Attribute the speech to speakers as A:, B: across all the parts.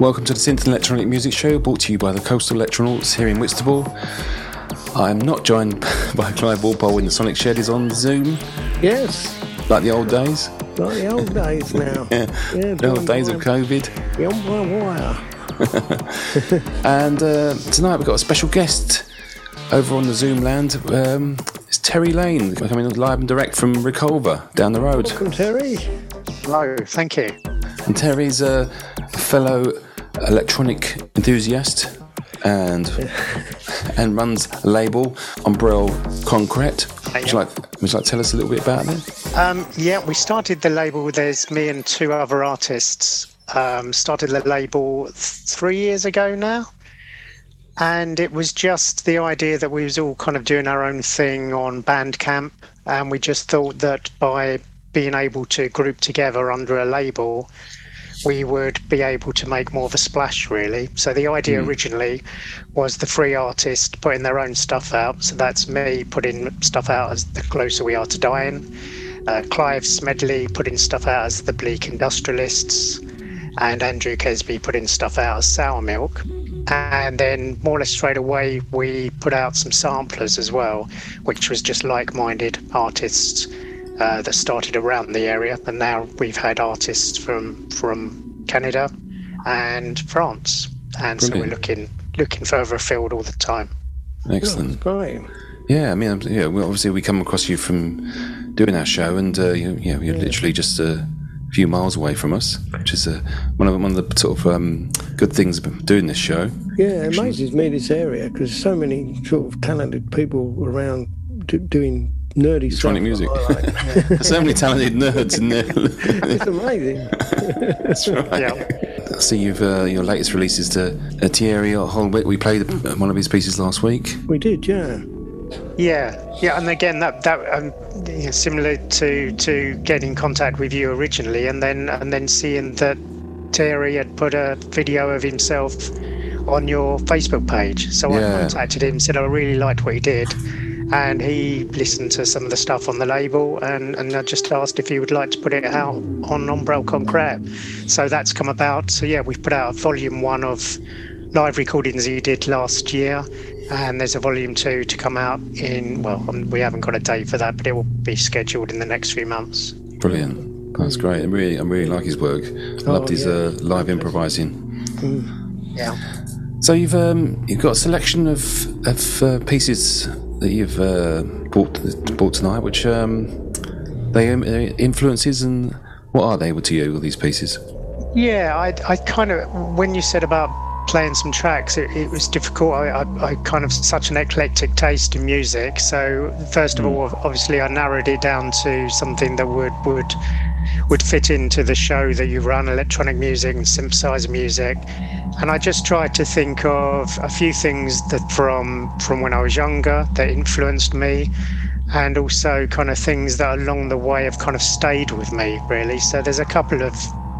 A: Welcome to the Synth and Electronic Music Show, brought to you by the Coastal Electronauts here in Whitstable. I'm not joined by Clive Walpole in the Sonic Shed, is on Zoom,
B: Yes,
A: like the old days.
B: like the old days now.
A: Yeah,
B: Yeah,
A: the old days
B: by-
A: of COVID.
B: Beyond my wire.
A: And uh, tonight we've got a special guest over on the Zoom land. Um, it's Terry Lane, coming live and direct from Reculver down the road.
B: Welcome, Terry.
C: Hello, thank you.
A: And Terry's a fellow electronic enthusiast and and runs a label, Umbrella Concrete. Would you, like, would you like to tell us a little bit about it?
C: Um, yeah, we started the label. There's me and two other artists. Um, started the label th- three years ago now, and it was just the idea that we was all kind of doing our own thing on Bandcamp, and we just thought that by being able to group together under a label, we would be able to make more of a splash, really. So the idea originally was the three artists putting their own stuff out. So that's me putting stuff out as the closer we are to dying, uh, Clive Smedley putting stuff out as the Bleak Industrialists, and Andrew Kesby putting stuff out as Sour Milk. And then more or less straight away, we put out some samplers as well, which was just like-minded artists uh, that started around the area, and now we've had artists from from Canada and France, and so we're
A: Brilliant.
C: looking looking further afield all the time.
A: Excellent.
B: Great.
A: Yeah, I mean, yeah. Well, obviously, we come across you from doing our show, and uh, you, you know, you're literally just a few miles away from us, which is uh, one of one of the sort of um, good things about doing this show.
B: Yeah, it amazes me this area because so many sort of talented people around do, doing nerdy
A: Electronic
B: stuff.
A: music.
B: Like.
A: So many talented nerds in there.
B: it's amazing.
A: That's right.
C: Yeah.
A: I see you've uh, your latest release is to uh, Thierry Holwick. We played uh, one of his pieces last week.
B: We did, yeah.
C: Yeah, yeah, and again, that that um, you know, similar to to getting in contact with you originally, and then and then seeing that Terry had put a video of himself on your Facebook page. So
A: Yeah.
C: I contacted him, said I really liked what he did, and he listened to some of the stuff on the label, and and I just asked if he would like to put it out on Umbrella Concrete. So that's come about. So yeah, we've put out volume one of live recordings he did last year and there's a volume two to come out in well um, we haven't got a date for that but it will be scheduled in the next few months
A: Brilliant. That's great. I really, I really like his work. I loved his
B: yeah.
A: uh, live improvising.
C: yeah
A: So you've um, you've got a selection of of uh, pieces that you've uh, bought bought tonight, which um, they um, uh, influences and what are they to you? All these pieces.
C: yeah i, I kind of when you said about playing some tracks it, it was difficult. I, I, I kind of such an eclectic taste in music. So first of hmm. all obviously i narrowed it down to something that would would would fit into the show that you run electronic music and synthesizer music. And i just tried to think of a few things that from from when i was younger that influenced me and also kind of things that along the way have kind of stayed with me really. So there's a couple of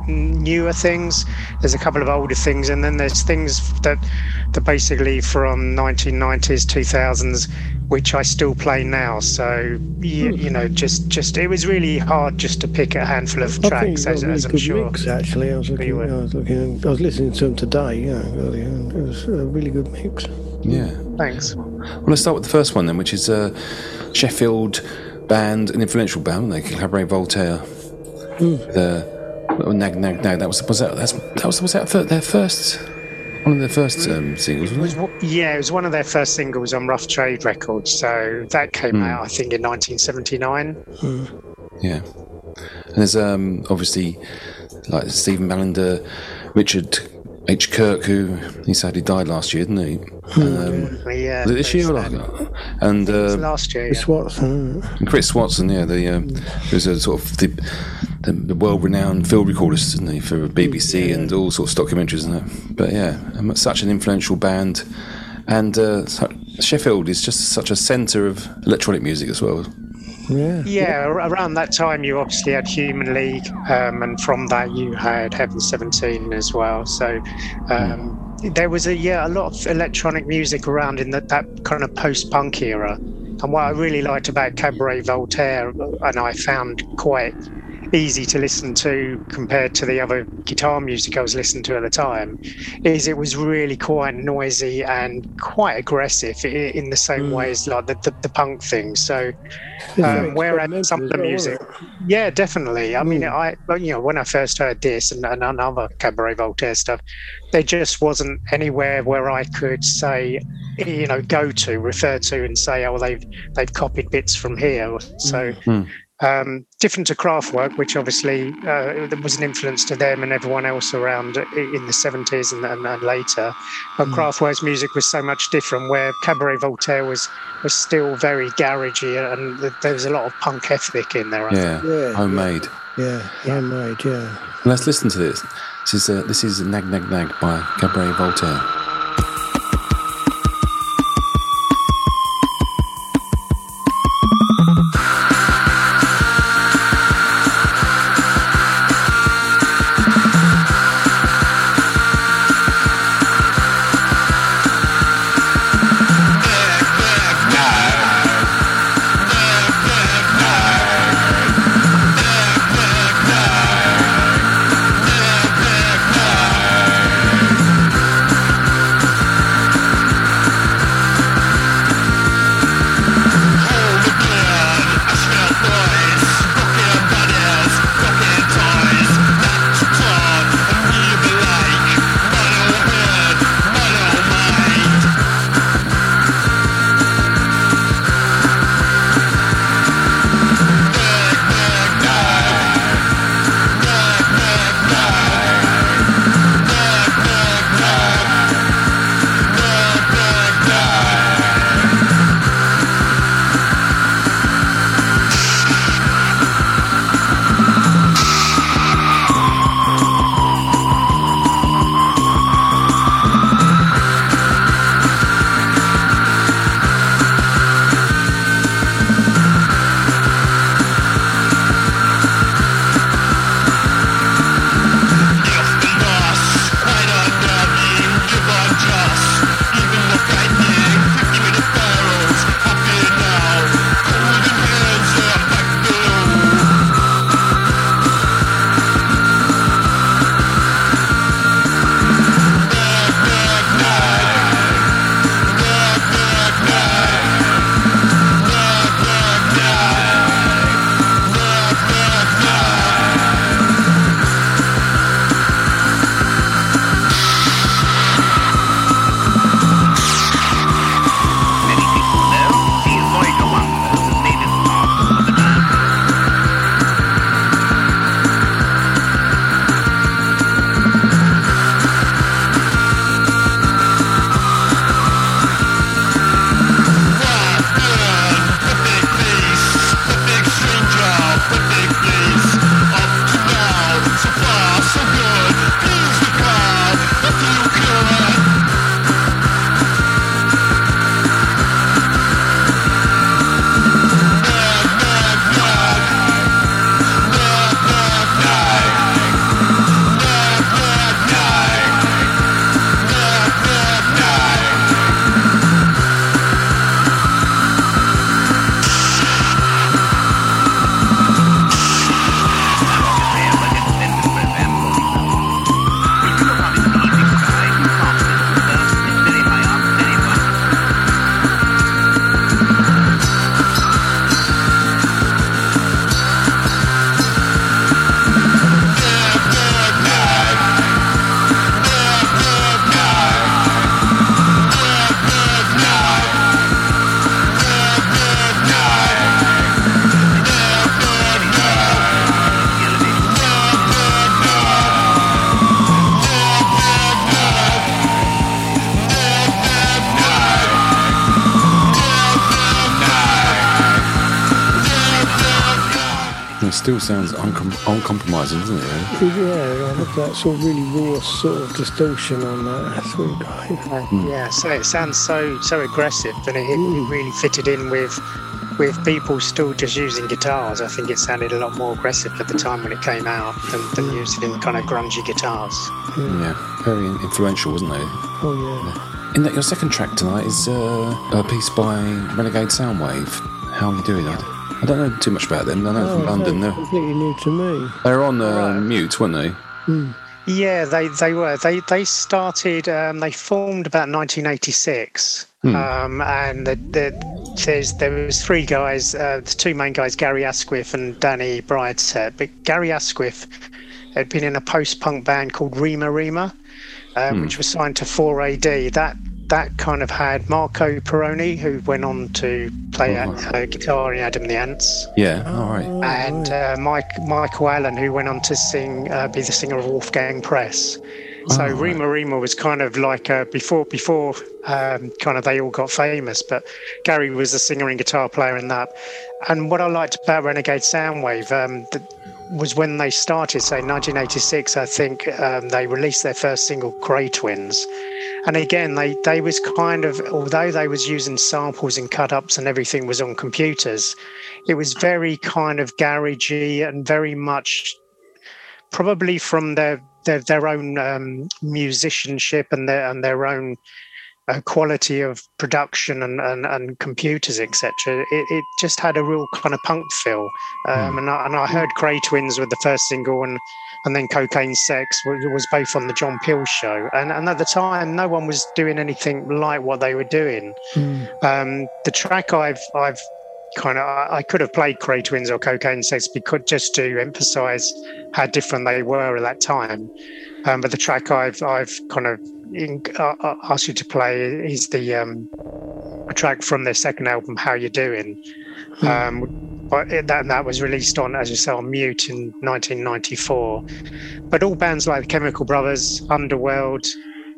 C: newer things there's a couple of older things and then there's things that that basically from 1990s 2000s which I still play now so you, hmm. you know just just it was really hard just to pick a handful of
B: I
C: tracks
B: you've
C: as,
B: really
C: as I'm sure
B: mix, actually. I was looking. I was looking, I was listening to them today, yeah, earlier. and It was a really good mix.
A: Yeah.
C: thanks
A: Well, let's start with the first one then, which is a Sheffield band, an influential band. They Cabaret Voltaire. Hmm. The oh, nag nag nag. That was was that that's, that was was that their first one of their first um, singles, wasn't it?
C: yeah it was one of their first singles on Rough Trade Records so that came out I think in 1979
A: Yeah. And there's um, obviously like Stephen Mallinder, Richard H. Kirk, who he said he died last year, didn't he? Um,
C: yeah
A: was it this year or
C: very
A: last?
C: sad.
A: And uh,
C: last year
B: It's
C: yeah.
B: what? Uh,
A: and Chris Watson, yeah, the um, who's a sort of the, the, the world-renowned field recordist, isn't he, for BBC and all sorts of documentaries and that. But yeah, um, such an influential band, and uh, Sheffield is just such a centre of electronic music as well.
B: Yeah.
C: Yeah, around that time you obviously had Human League, um, and from that you had Heaven 17 as well. So, um, there was a yeah a lot of electronic music around in that that kind of post punk era. And what I really liked about Cabaret Voltaire, and I found quite easy to listen to compared to the other guitar music I was listening to at the time, is it was really quite noisy and quite aggressive in the same mm. way as like the, the, the punk thing. So, um, whereas some of the music, yeah, definitely. I mean, mm. I you know when I first heard this and, and other Cabaret Voltaire stuff, there just wasn't anywhere where I could say you know go to refer to and say oh they've they've copied bits from here so mm. Um, different to Kraftwerk, which obviously uh, was an influence to them and everyone else around in the 70s and, and, and later. But mm. Kraftwerk's music was so much different, where Cabaret Voltaire was, was still very garagey and there was a lot of punk ethic in there.
D: Yeah. yeah, homemade.
B: Yeah, yeah, homemade, yeah.
D: Let's listen to this. This is, uh, this is Nag Nag Nag by Cabaret Voltaire. Still sounds uncom- uncompromising, doesn't it?
B: Really? Yeah, I love that sort of really raw sort of distortion on that. That's really
C: great. Mm. Yeah, so it sounds so so aggressive, and it, it, really fitted in with with people still just using guitars, I think it sounded a lot more aggressive at the time when it came out than, than using kind of grungy guitars.
A: Yeah, very influential, wasn't they?
B: Oh yeah.
A: In that, your second track tonight is uh, a piece by Renegade Soundwave. How are you doing? I, I don't know too much about them. I know
B: Oh,
A: from London.
B: so
A: They're,
B: completely new to me.
A: they're on uh,
C: Right.
A: mute, weren't they?
C: Yeah, they, they were. They they started. Um, they formed about 1986, um, and the, the, there's there was three guys. Uh, the two main guys, Gary Asquith and Danny Briottet. But Gary Asquith had been in a post-punk band called Rema Rema, um, which was signed to 4AD. That that kind of had Marco Pirroni, who went on to play
A: Oh.
C: uh, guitar in Adam the Ants
A: Yeah, all right.
C: and uh, Mike Michael Allen, who went on to sing, uh, be the singer of Wolfgang Press. So
A: Oh, right.
C: Rema Rema was kind of like uh, before before um, kind of they all got famous, but Gary was a singer and guitar player in that. And what I liked about Renegade Soundwave um, th- was when they started, say 1986, I think um, they released their first single, Grey Twins. And again, they, they was kind of, although they was using samples and cut ups and everything was on computers, it was very kind of garagey and very much probably from their their, their own um, musicianship and their and their own uh, quality of production and, and, and computers etc it, it just had a real kind of punk feel. Um, and, I, and I heard Grey Twins with the first single and and then Cocaine Sex was, was both on the John Peel show. And, and at the time no one was doing anything like what they were doing. Um, the track I've I've kind of I could have played Grey Twins or Cocaine Sex because just to emphasise how different they were at that time. Um, but the track I've I've kind of asked you to play is the um, a track from their second album, How You Doing. Um, but it, that that was released on, as you say, on Mute in 1994. But all bands like the Chemical Brothers, Underworld,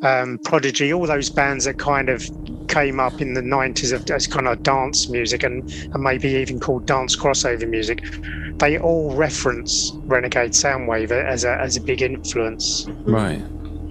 C: um, Prodigy, all those bands that kind of came up in the 90s of, as kind of dance music and, and maybe even called dance crossover music, they all reference Renegade Soundwave as a, as a big influence.
A: Right.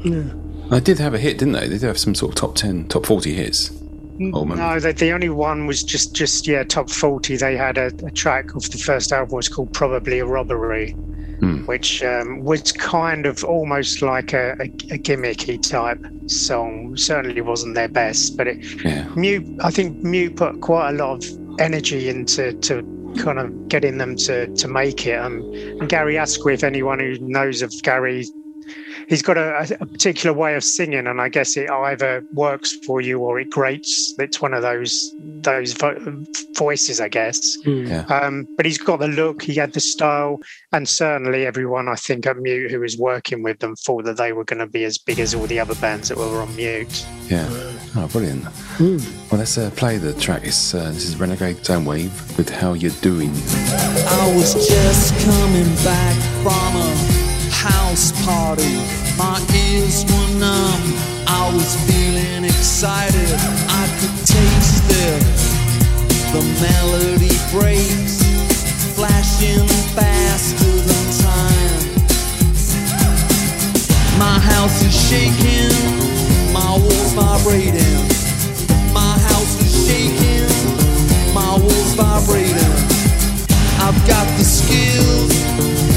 B: Yeah.
A: They did have a hit, didn't they? They did have some sort of top 10, top 40 hits.
C: No, the, the only one was just, just yeah, top 40. They had a, a track of the first album was called Probably a Robbery,
A: Hmm.
C: which um, was kind of almost like a, a, a gimmicky type song. Certainly wasn't their best, but it,
A: Yeah.
C: Mute, I think Mute put quite a lot of energy into to kind of getting them to to make it. Um, and Gary Asquith, anyone who knows of Gary, he's got a, a particular way of singing, and I guess it either works for you or it grates. It's one of those those vo- voices, I guess.
A: Yeah.
C: Um, but he's got the look, he had the style, and certainly everyone I think at Mute who was working with them thought that they were going to be as big as all the other bands that were on Mute.
A: Yeah. Oh, brilliant. Well, let's uh, play the track. It's, uh, this is Renegade Soundwave with How You're Doing.
E: I was just coming back from a house party. My ears were numb. I was feeling excited. I could taste it. The melody breaks, flashing faster than time. My house is shaking, my walls vibrating. My house is shaking, my walls vibrating. I've got the skills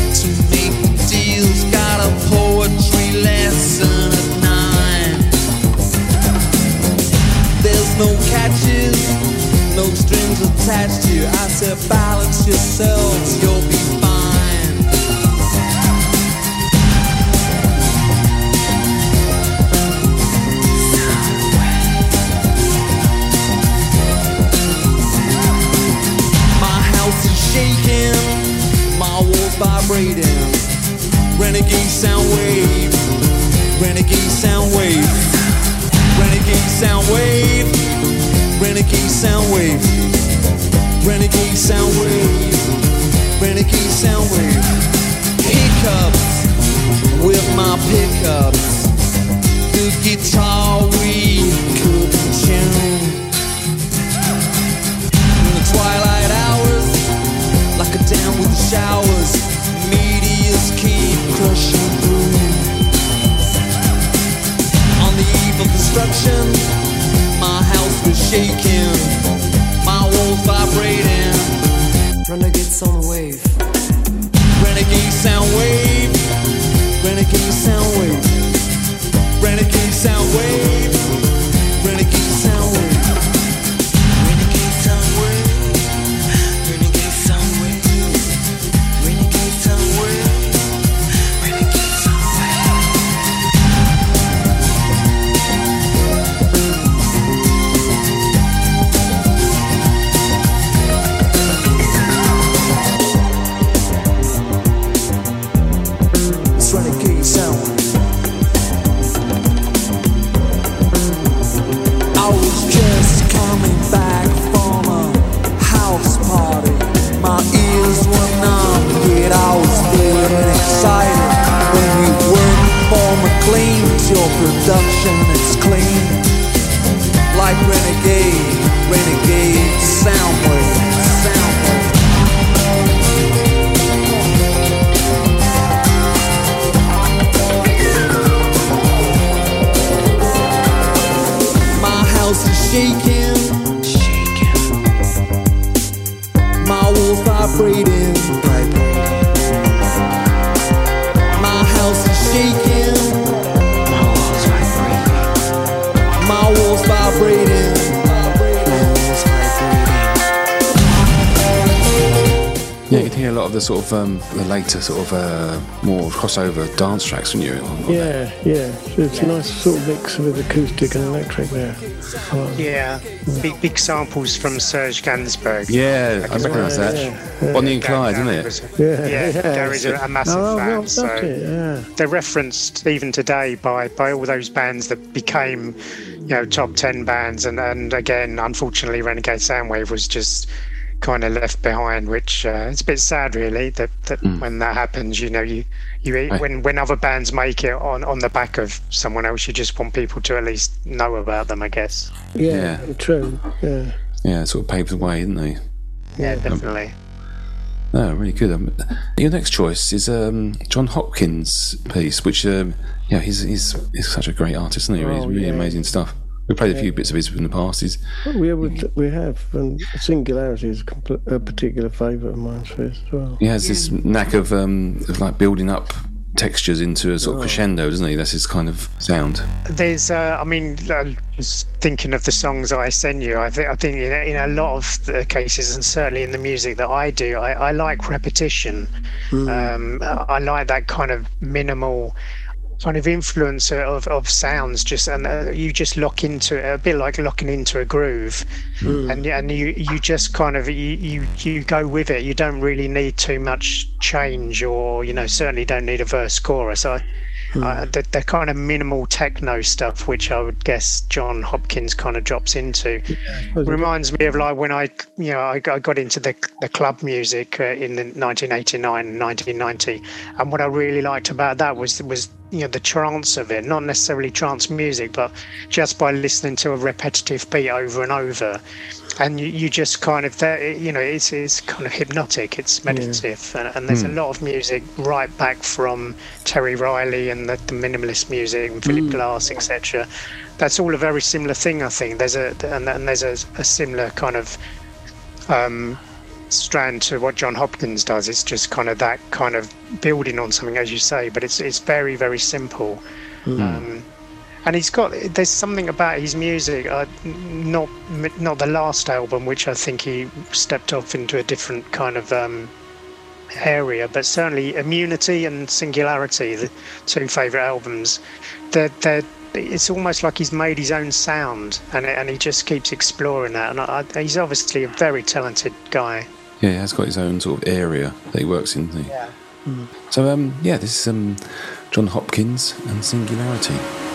E: poetry lesson at nine. There's no catches, no strings attached to you. I balance yourselves, you'll be fine. My house is shaking, my walls vibrating. Renegade sound wave, renegade sound wave, renegade sound wave, renegade sound wave, renegade sound wave, renegade sound wave. Hiccups with my pickups, the guitar the
A: later sort of uh, more crossover dance tracks when you on, on there.
B: Yeah, yeah. It's a nice sort of mix with acoustic and electric there. I like.
C: Yeah, big big samples from Serge Gainsbourg.
A: Yeah, I recognise that.
B: yeah,
A: Bonnie and Clyde, isn't it?
C: was-
B: Yeah,
C: yeah,
B: yeah.
C: Gary's a, a massive
B: Oh,
C: fan.
B: well,
C: so
B: that's it. Yeah.
C: they're referenced even today by by all those bands that became, you know, top ten bands. And and again, unfortunately, Renegade Soundwave was just kind of left behind, which uh, it's a bit sad, really. That that when that happens, you know, you you
A: Right.
C: when when other bands make it on on the back of someone else, you just want people to at least know about them, I guess.
B: Yeah,
A: Yeah.
B: true. Yeah.
A: Yeah, sort of paved the way, didn't they?
C: Yeah, definitely.
A: No, really good. Um, your next choice is um, Jon Hopkins' piece, which um, yeah, he's, he's he's such a great artist, isn't he? he's
B: Oh,
A: really
B: yeah.
A: amazing stuff. We played a few bits of his in the past. He's
B: We we, we have, and Singularity is a, compl- a particular favourite of mine for as well.
A: he has this knack of, um, of like building up textures into a sort of crescendo, doesn't he? That's his kind of sound.
C: There's, uh, I mean, I was thinking of the songs I send you. I think, I think in, a- in a lot of the cases, and certainly in the music that I do, I, I like repetition. Um, I like that kind of minimal kind of influence of, of sounds just and uh, you just lock into it a bit like locking into a groove. And and you you just kind of you, you you go with it. You don't really need too much change or you know certainly don't need a verse chorus. I uh, the, the kind of minimal techno stuff, which I would guess Jon Hopkins kind of drops into, reminds me of like when I, you know, I, got- I got into the the club music uh, in the 1989 and 1990, and what I really liked about that was was you know the trance of it, not necessarily trance music, but just by listening to a repetitive beat over and over, and you, you just kind of that you know it's it's kind of hypnotic, it's meditative, and, and there's a lot of music right back from Terry Riley and the, the minimalist music and Philip Glass, etc. That's all a very similar thing, I think. There's a and, and there's a, a similar kind of um, strand to what Jon Hopkins does. It's just kind of that kind of building on something, as you say, but it's it's very very simple. Um, and he's got there's something about his music. Uh, not not the last album, which I think he stepped off into a different kind of um, area, but certainly Immunity and Singularity, the two favourite albums. They're, they're, it's almost like he's made his own sound, and and he just keeps exploring that. And I, I, he's obviously a very talented guy.
A: Yeah, he has got his own sort of area that he works in. he?
C: Yeah.
A: So um, yeah, this is um, Jon Hopkins and Singularity.
F: Singularity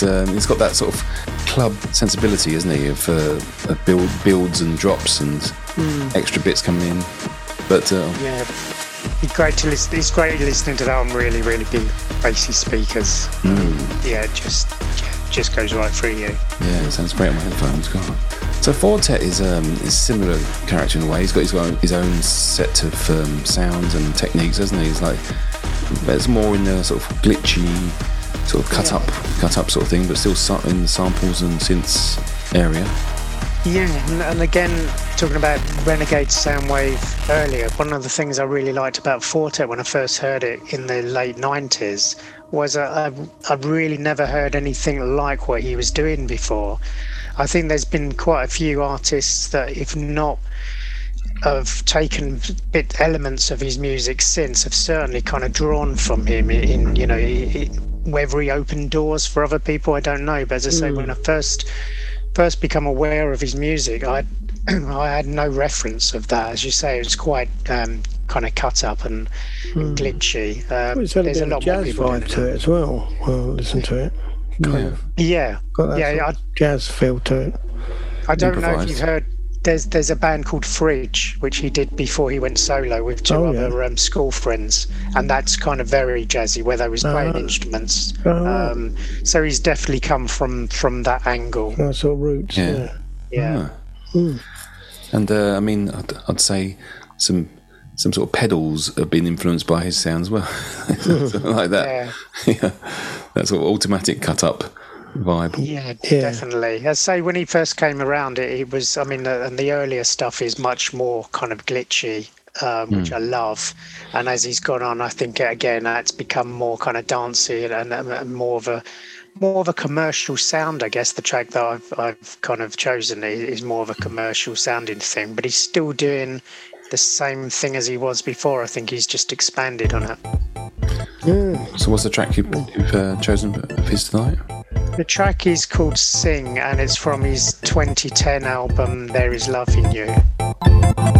A: that um, it's got that sort of club sensibility, isn't he? Of, uh, of build, builds and drops and extra bits coming in. But uh,
C: Yeah, it's great to listen. It's great listening to that on really, really big bassy speakers. Yeah, it just just goes right through you.
A: yeah, it sounds great on my headphones. God. So Four Tet is um, is similar character in a way. He's got his own, his own set of um, sounds and techniques, hasn't he? He's like, but it's more in the sort of glitchy, sort of cut up, cut up sort of thing, but still in the samples and synths area.
C: Yeah, and, again, talking about Renegade Soundwave earlier, one of the things I really liked about Four Tet when I first heard it in the late 90s was I, I've, I've really never heard anything like what he was doing before. I think there's been quite a few artists that, if not have taken bit elements of his music since, have certainly kind of drawn from him in, in you know, i- i- whether he opened doors for other people, I don't know. But as I say, when I first first become aware of his music, I I had no reference of that. As you say, it's quite um, kind of cut up and glitchy. Um,
B: Well, it's had a
C: there's
B: bit
C: a
B: of
C: lot more
B: jazz
C: people
B: vibe to it as well. Well, listen to it. Kind of
C: Yeah,
B: got that
C: yeah.
B: sort
C: I,
B: of jazz feel to it.
C: I don't know if you've heard. There's there's a band called Fridge, which he did before he went solo with two
B: Oh, yeah.
C: other um, school friends, and that's kind of very jazzy, where they was playing
B: Ah.
C: instruments.
B: Right.
C: Um, so he's definitely come from from that angle.
B: Nice sort of roots.
A: Yeah.
B: Yeah.
C: Yeah.
A: And uh, I mean, I'd, I'd say some some sort of pedals have been influenced by his sound as well, Something like that. Yeah. that sort of automatic cut up vibe.
C: Yeah,
B: Yeah.
C: definitely. I say when he first came around, it, it was. I mean, uh, and the earlier stuff is much more kind of glitchy, um, which I love. And as he's gone on, I think again that's become more kind of dancey and, and, and more of a more of a commercial sound. I guess the track that I've I've kind of chosen is more of a commercial sounding thing, but he's still doing the same thing as he was before. I think he's just expanded on it.
A: So, what's the track you've, you've uh, chosen of his tonight?
C: The track is called Sing and it's from his 2010 album There Is Love in You.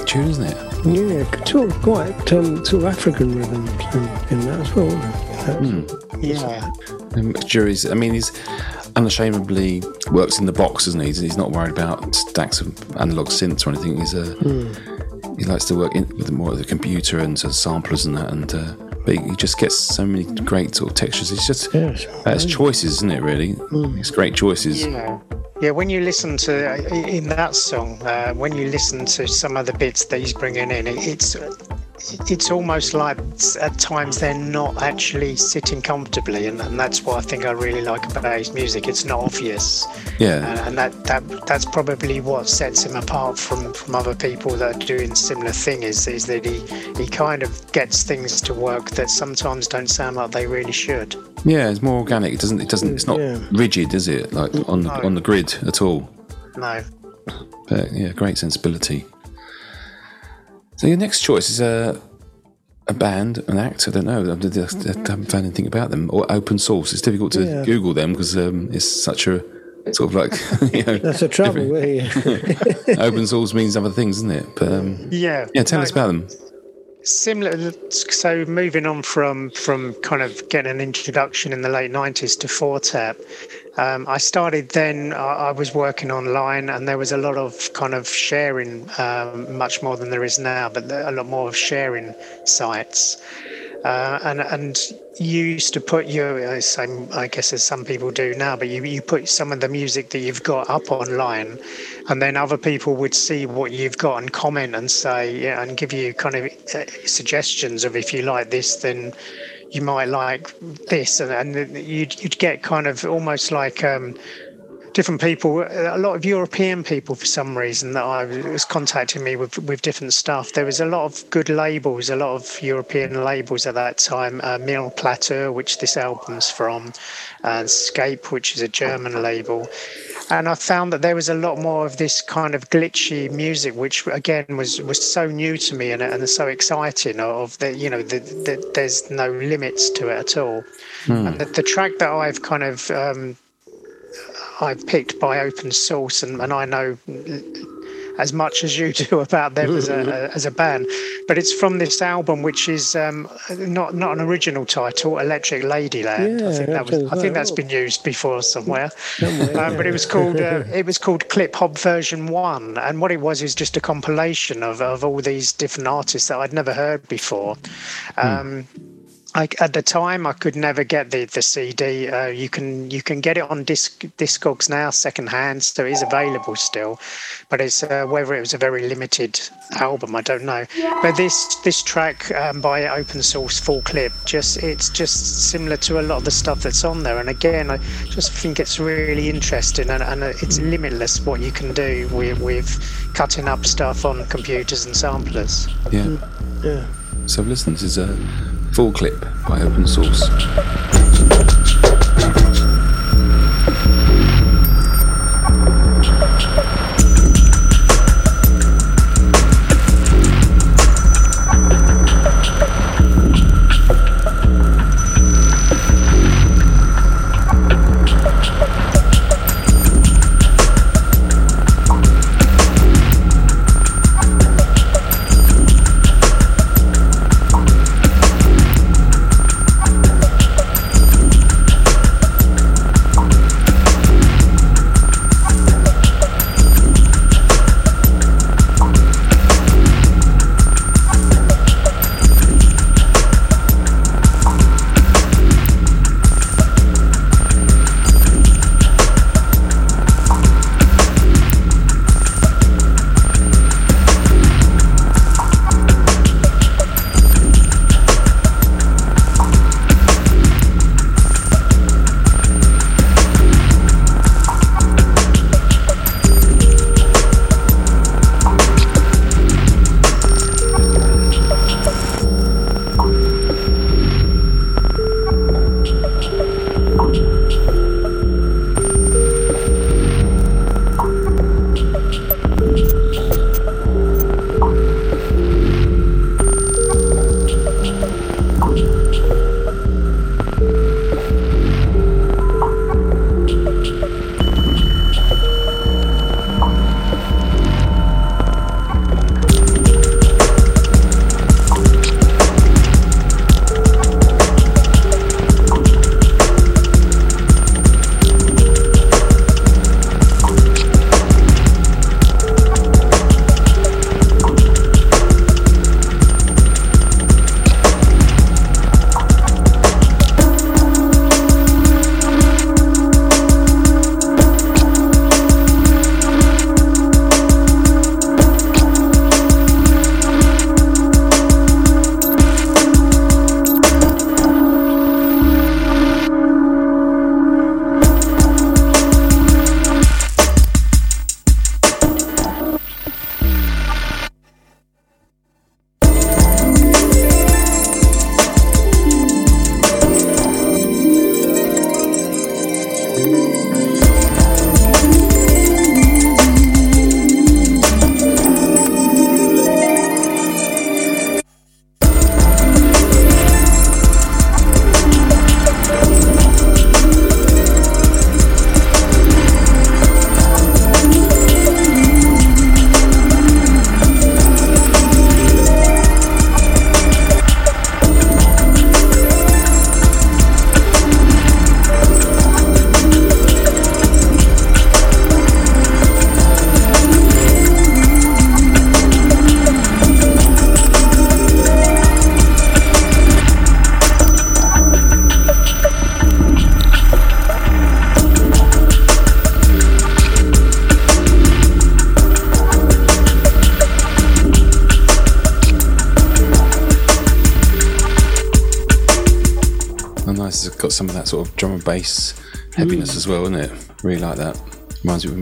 A: Upbeat tune, isn't it?
B: Yeah, sort of quite um, sort of African rhythms in, in that as well. isn't it? That's-
C: Yeah.
A: Um, Jury's, I mean, he's unashamedly works in the box, isn't he? He's, he's not worried about stacks of analog synths or anything. He's a he likes to work in, with more of the computer and sort of samplers and that. And uh, but he, he just gets so many great sort of textures. It's just
B: Yes.
A: that's choices, isn't it? Really, it's great choices.
C: Yeah. Yeah, when you listen to in that song, uh, when you listen to some of the bits that he's bringing in, it, it's it's almost like at times they're not actually sitting comfortably, and, and that's what I think I really like about his music. It's not obvious,
A: Yeah,
C: uh, and that, that that's probably what sets him apart from, from other people that are doing similar thing. Is is that he he kind of gets things to work that sometimes don't sound like they really should.
A: yeah, it's more organic. It doesn't. It doesn't. It's not
B: Yeah.
A: rigid, is it? Like on the,
C: No.
A: on the grid at all.
C: No.
A: But yeah, great sensibility. So your next choice is a a band, an act. I don't know. I just- I haven't found anything about them. Or open source. It's difficult to
B: Yeah.
A: Google them because um, it's such a sort of like you know.
B: That's the trouble. yeah.
A: open source means other things, isn't it? But um,
C: Yeah.
A: yeah, tell
C: No,
A: us about them.
C: similar so moving on from from kind of getting an introduction in the late 90s to Four Tet um, I started then I, I was working online and there was a lot of kind of sharing um, much more than there is now but a lot more of sharing sites. Uh, and and you used to put your uh, same I guess as some people do now, but you you put some of the music that you've got up online, and then other people would see what you've got and comment and say yeah, and give you kind of uh, suggestions of if you like this, then you might like this, and, and you'd you'd get kind of almost like. Um, different people, a lot of European people for some reason that I was contacting me with with different stuff. There was a lot of good labels, a lot of European labels at that time. Uh, Plateau, which this album's from, and Scape, which is a German label. And I found that there was a lot more of this kind of glitchy music, which again was, was so new to me and, and so exciting. Of that, you know, the, the, there's no limits to it at all. And the, the track that I've kind of um, I've picked by open source, and, and I know as much as you do about them as a as a band. But it's from this album, which is um, not not an original title, Electric Ladyland. I think that was. I think that's been used before somewhere.
B: Somewhere,
C: Um, but it was called uh, it was called Clip Hop Version One, and what it was is just a compilation of, of all these different artists that I'd never heard before. Um, I, at the time, I could never get the the CD. Uh, you can you can get it on disc Discogs now, secondhand, so it is available still. But it's uh, whether it was a very limited album, I don't know. But this this track um, by Open Source Full Clip, just it's just similar to a lot of the stuff that's on there. And again, I just think it's really interesting, and, and it's limitless what you can do with with cutting up stuff on computers and samplers.
A: Yeah.
B: yeah.
A: So listen, this is a full clip by open source.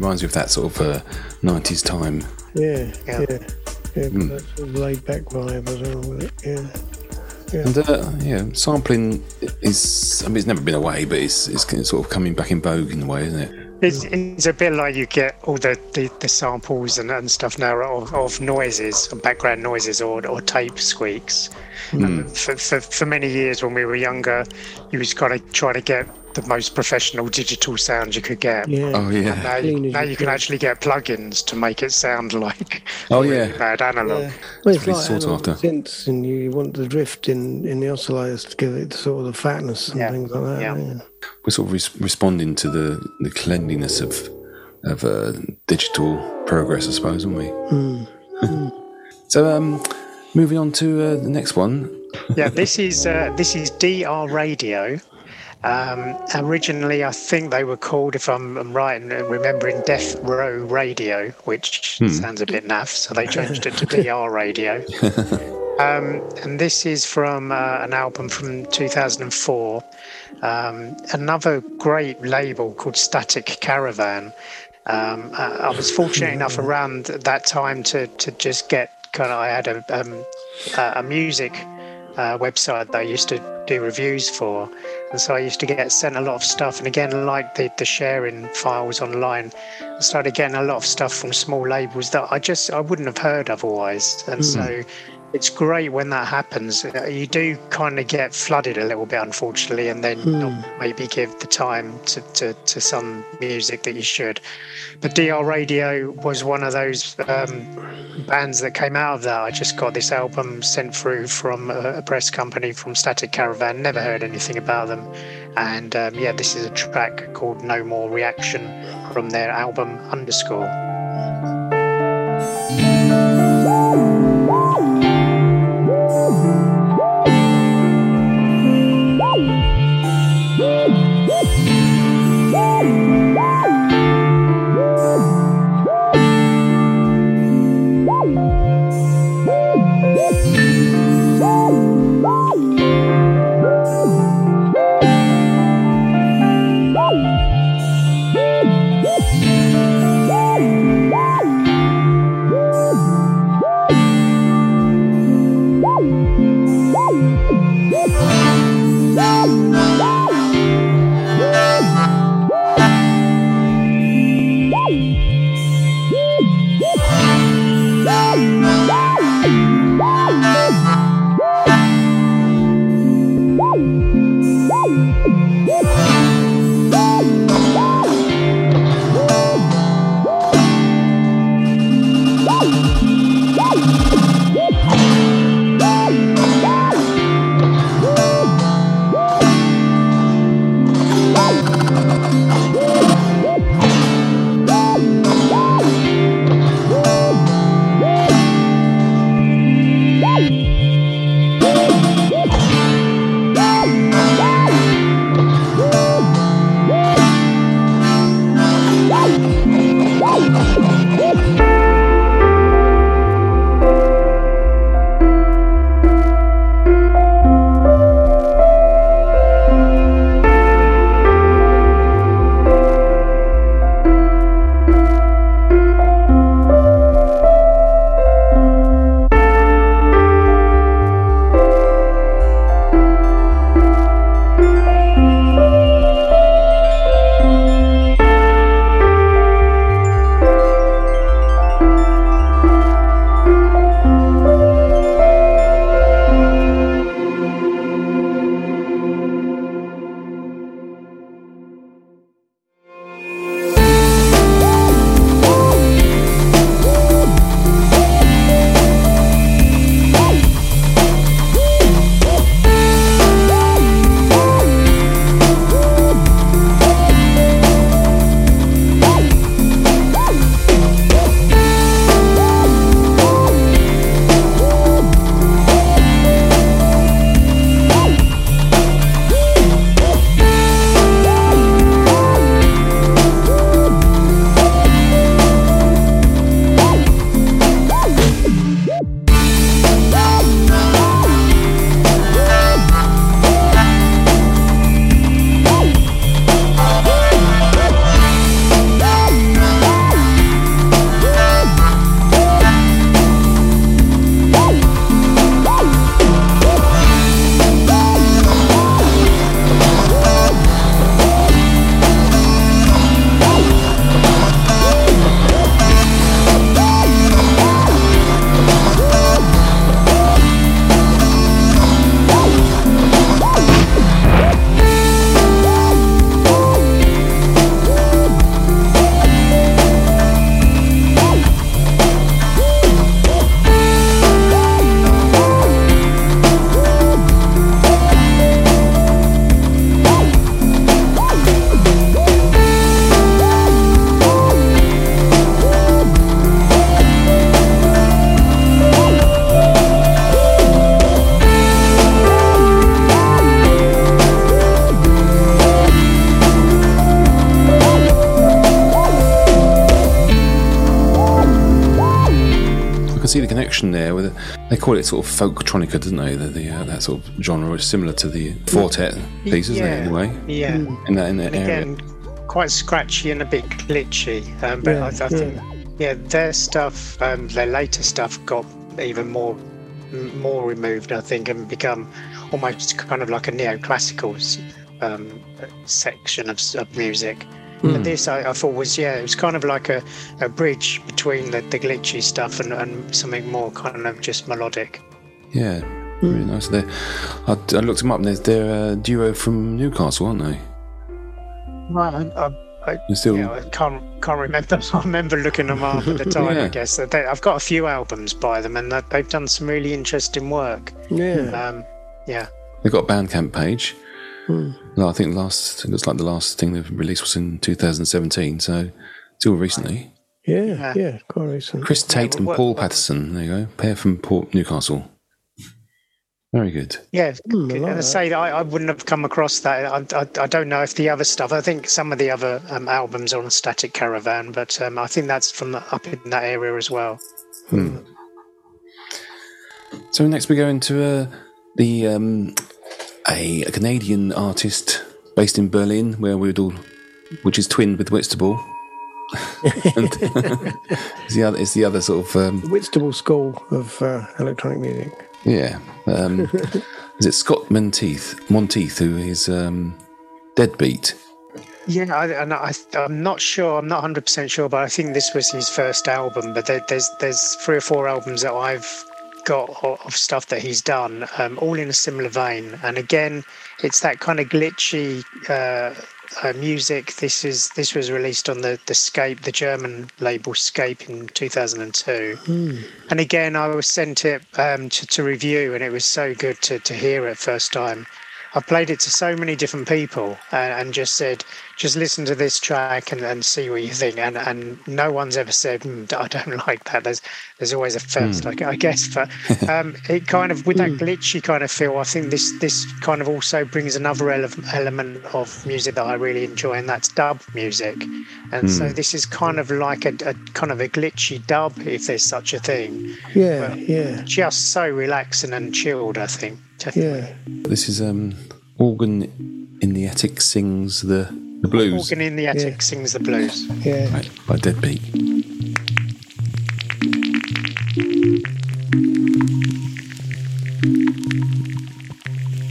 A: Reminds me, of that sort of uh, 90s time.
B: Yeah,
C: Yeah.
B: yeah, yeah. That sort of laid back vibe as well with it. Yeah,
A: And uh, yeah, sampling is, I mean, it's never been away, but it's, it's sort of coming back in vogue in a way, isn't it?
C: It's, it's a bit like you get all the, the, the samples and, and stuff now of, of noises, background noises or, or tape squeaks. And for, for, for many years when we were younger, you was kind of trying to get the most professional digital sound you could get.
B: yeah.
A: Oh, yeah.
C: Now, you, now
B: you
C: you can
B: can.
C: actually get plugins to make it sound like
A: Oh,
C: really
A: yeah.
C: bad analog.
B: Yeah. Well, it's
A: really
B: like
A: sought
B: analog
A: after.
B: synths, and you want the drift in, in the oscillators to give it sort of the fatness and
C: Yeah.
B: things like that.
C: Yeah.
B: Yeah.
A: We're sort of res- responding to the, the cleanliness of of uh, digital progress, I suppose, aren't we? so, um, moving on to uh, the next one.
C: yeah, this is uh, this is DR Radio. Um, originally, I think they were called, if I'm, I'm right in remembering, Death Row Radio, which sounds a bit naff, so they changed it to DR Radio. um, and this is from uh, an album from 2004. Um, another great label called Static Caravan. Um, I, I was fortunate enough around that time to, to just get kind of, I had a, um, a a music uh, website that I used to do reviews for. And so I used to get sent a lot of stuff. And again, like the, the sharing files online, I started getting a lot of stuff from small labels that I just I wouldn't have heard otherwise. And so it's great when that happens. Uh, You do kind of get flooded a little bit, unfortunately, and then not maybe give the time to, to, to some music that you should. But DR Radio was one of those um, bands that came out of that. I just got this album sent through from a, a press company from Static Caravan. Never heard anything about them, and um, yeah, this is a track called "No More Reaction" from their album Underscore.
A: Call it sort of folktronica, didn't they? The, the uh, that sort of genre is similar to the Four Tet piece, isn't
C: yeah,
A: it? Anyway,
C: Yeah.
A: in that in that
C: And
A: area.
C: again, quite scratchy and a bit glitchy. Um, but
B: Yeah,
C: I, I think, yeah, their stuff, um, their later stuff, got even more more removed, I think, and become almost kind of like a neoclassical um, section of, of music. But this, I, I thought, was yeah, it was kind of like a, a bridge between the, the glitchy stuff and, and something more kind of just melodic.
A: Yeah, really nice. They, I, I looked them up, and they're, they're a duo from Newcastle, aren't they?
C: Right. I, I,
A: still
C: Yeah, I can't can't remember. I remember looking them up at the time.
A: Yeah.
C: I guess they, I've got a few albums by them, and they've done some really interesting work.
B: Yeah.
C: Um, yeah,
A: they've got a Bandcamp page.
B: Hmm.
A: No, I think the last it looks like the last thing they've released was in 2017, so still recently.
B: Yeah.
C: Yeah.
B: Yeah. Quite recent.
A: Chris Tate and Paul
C: what-
A: Patterson. There you go, pair from Port Newcastle. Very good.
C: yeah.
B: Hmm, I
C: and
B: like
C: I say that I, I wouldn't have come across that. I, I, I don't know if the other stuff. I think some of the other um, albums are on Static Caravan, but um, I think that's from the, up in that area as well.
A: So next we go into uh, the um, a, a Canadian artist based in Berlin, where we'd all, which is twinned with Whitstable. and it's the other, it's the other sort of um,
B: Whitstable School of uh, Electronic Music.
A: yeah. Um, is it Scott Monteith? Monteith, who is um, Deadbeat.
C: Yeah, I, and I, I'm not sure. I'm not 100 percent sure, but I think this was his first album. But there, there's there's three or four albums that I've got of, stuff that he's done, um, all in a similar vein. And again, it's that kind of glitchy uh, uh, music. This is this was released on the the Scape, the German label Scape, in 2002. And again, I was sent it um, to, to review, and it was so good to to hear it first time. I've played it to so many different people and, and just said, just listen to this track and, and see what you think. And and no one's ever said, mm, I don't like that. There's there's always a first, like I guess. But um, it kind of with that glitchy kind of feel, I think this this kind of also brings another ele- element of music that I really enjoy, and that's dub music. And so this is kind of like a, a kind of a glitchy dub, if there's such a thing.
B: Yeah. Yeah.
C: Just so relaxing and chilled, I think.
B: Yeah.
A: This is um, Organ in the Attic sings the, the blues.
C: Walking in the attic yeah. sings the blues.
B: Yeah.
A: Right, by Deadbeat.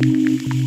A: Thank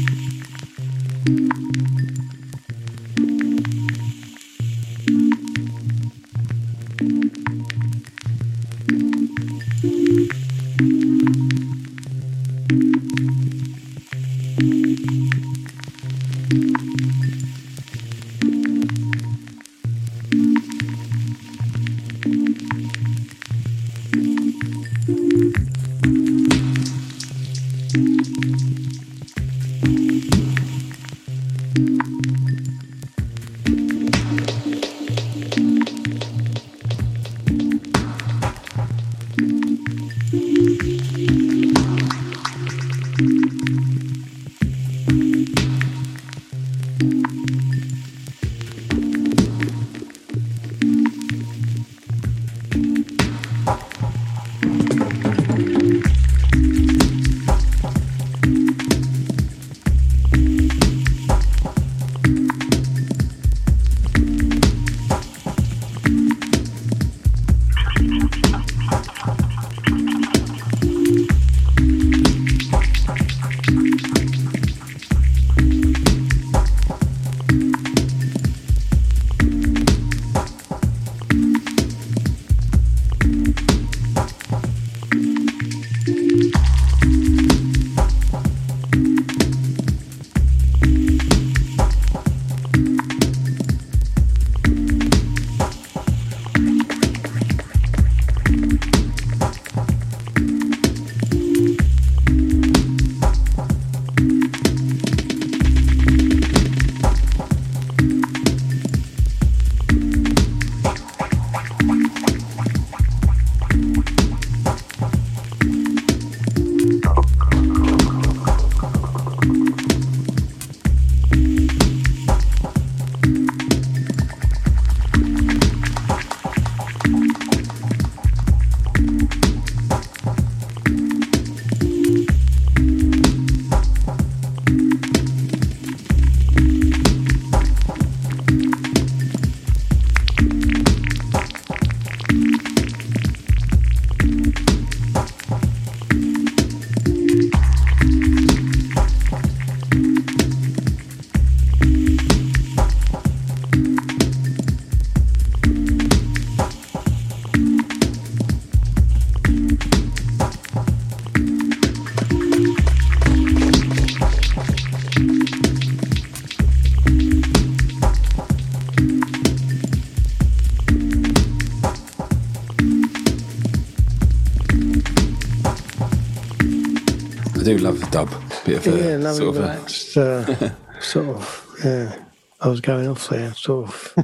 A: do love the dub. Bit of a
B: Yeah, no,
A: sort of a,
B: that's uh, sort of yeah. I was going off there, sort of.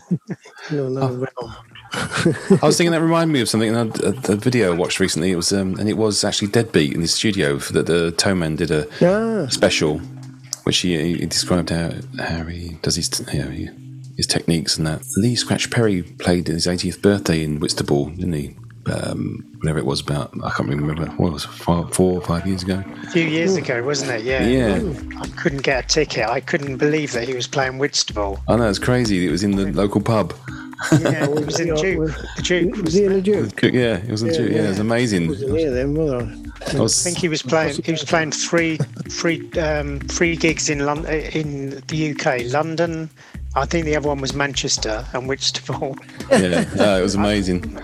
B: you know, another realm.
A: I was thinking that reminded me of something. A, a, a video I watched recently. It was, um, and it was actually Deadbeat in the studio that the Toe Man did a
B: Ah,
A: special, which he, he described how, how he does his you know, his techniques and that. Lee Scratch Perry played his 80th birthday in Whitstable, didn't he? Um, whatever it was about, I can't remember. What was it, five, four or five years ago?
C: A few years ago, wasn't it? Yeah.
A: Yeah.
C: I couldn't get a ticket. I couldn't believe that he was playing Whitstable.
A: I know it's crazy. It was in the local pub.
C: Yeah, it was in
B: Yeah,
C: Duke. The Duke.
B: was he in the Duke?
A: Yeah, it was. in
B: Yeah,
A: yeah, it was amazing.
B: wasn't near them, was I?
A: I was,
C: I think he was playing. He was playing three, three, um, three gigs in London, in the UK, London. I think the other one was Manchester and Whitstable.
A: yeah, no, it was amazing.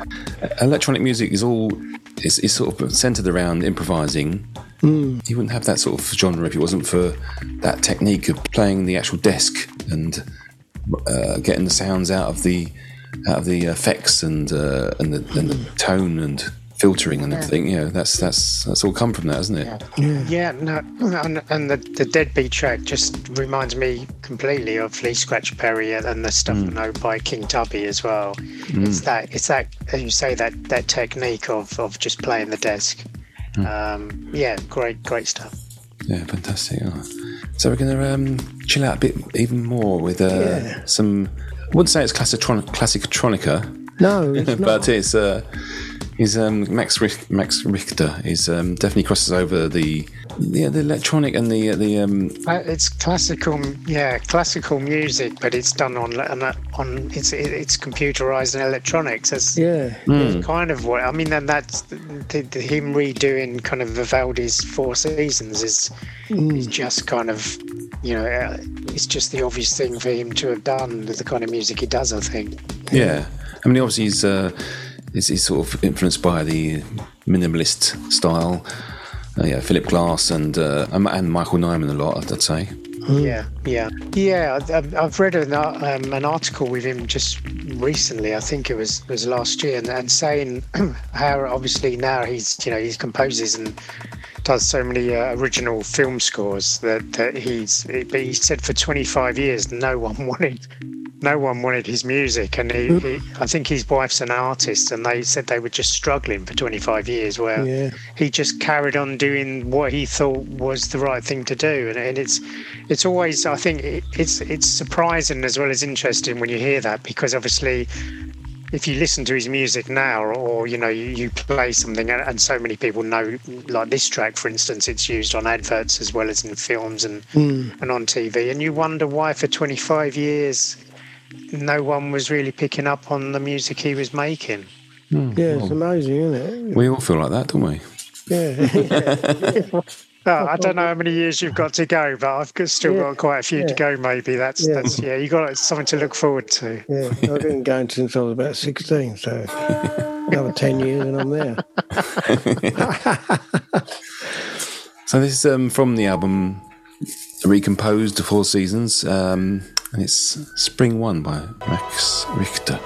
A: Electronic music is all is, is sort of centered around improvising.
B: Hmm.
A: You wouldn't have that sort of genre if it wasn't for that technique of playing the actual desk and uh, getting the sounds out of the out of the effects and uh, and, the, and the tone and filtering and everything. Yeah, that's that's that's all come from that, hasn't it?
C: Yeah, no, and, and the, the Deadbeat track just reminds me completely of Lee Scratch Perry and the stuff I know by King Tubby as well. It's that, it's that, as you say, that that technique of of just playing the desk. Um, yeah, great, great stuff.
A: Yeah, fantastic. Oh. So we're going to um, chill out a bit even more with uh,
B: Yeah.
A: some. I wouldn't say it's classitron- classicotronica,
B: No, it's
A: but
B: not.
A: it's uh, is um, Max Rich- Max Richter is um, definitely crosses over the yeah the electronic and the the um,
C: Uh, it's classical, yeah, classical music, but it's done on on, on it's it's computerized and electronics. That's
B: Yeah,
C: kind of what I mean. And that's the, the, him redoing kind of Vivaldi's Four Seasons is is just kind of you know uh, it's just the obvious thing for him to have done with the kind of music he does. I think.
A: yeah. I mean, obviously he's uh, he's, he's sort of influenced by the minimalist style. Uh, yeah, Philip Glass and uh, and and Michael Nyman a lot, I'd say.
C: Yeah, yeah, yeah. I- I've, I've read an, um, an article with him just recently. I think it was was last year, and, and saying how obviously now he's you know he composes and does so many uh, original film scores that, that he's. But he said for 25 years no one wanted. No one wanted his music, and he, he, I think his wife's an artist, and they said they were just struggling for 25 years. Where
B: Yeah.
C: he just carried on doing what he thought was the right thing to do and, and it's it's always i think it, it's it's surprising as well as interesting when you hear that because obviously if you listen to his music now or, you know you, you play something and, and so many people know like this track for instance it's used on adverts as well as in films and hmm. and on tv and you wonder why for 25 years no one was really picking up on the music he was making
B: yeah, it's amazing, isn't it?
A: We all feel like that, don't we?
B: Yeah,
C: Oh, I don't know how many years you've got to go, but I've still
B: Yeah,
C: got quite a few to go. Maybe that's
B: Yeah.
C: that's yeah. You got something to look forward to.
B: yeah. I've been going since I was about sixteen, so another ten years and I'm there.
A: So this is um, from the album Recomposed the Four Seasons, um, and it's Spring One by Max Richter.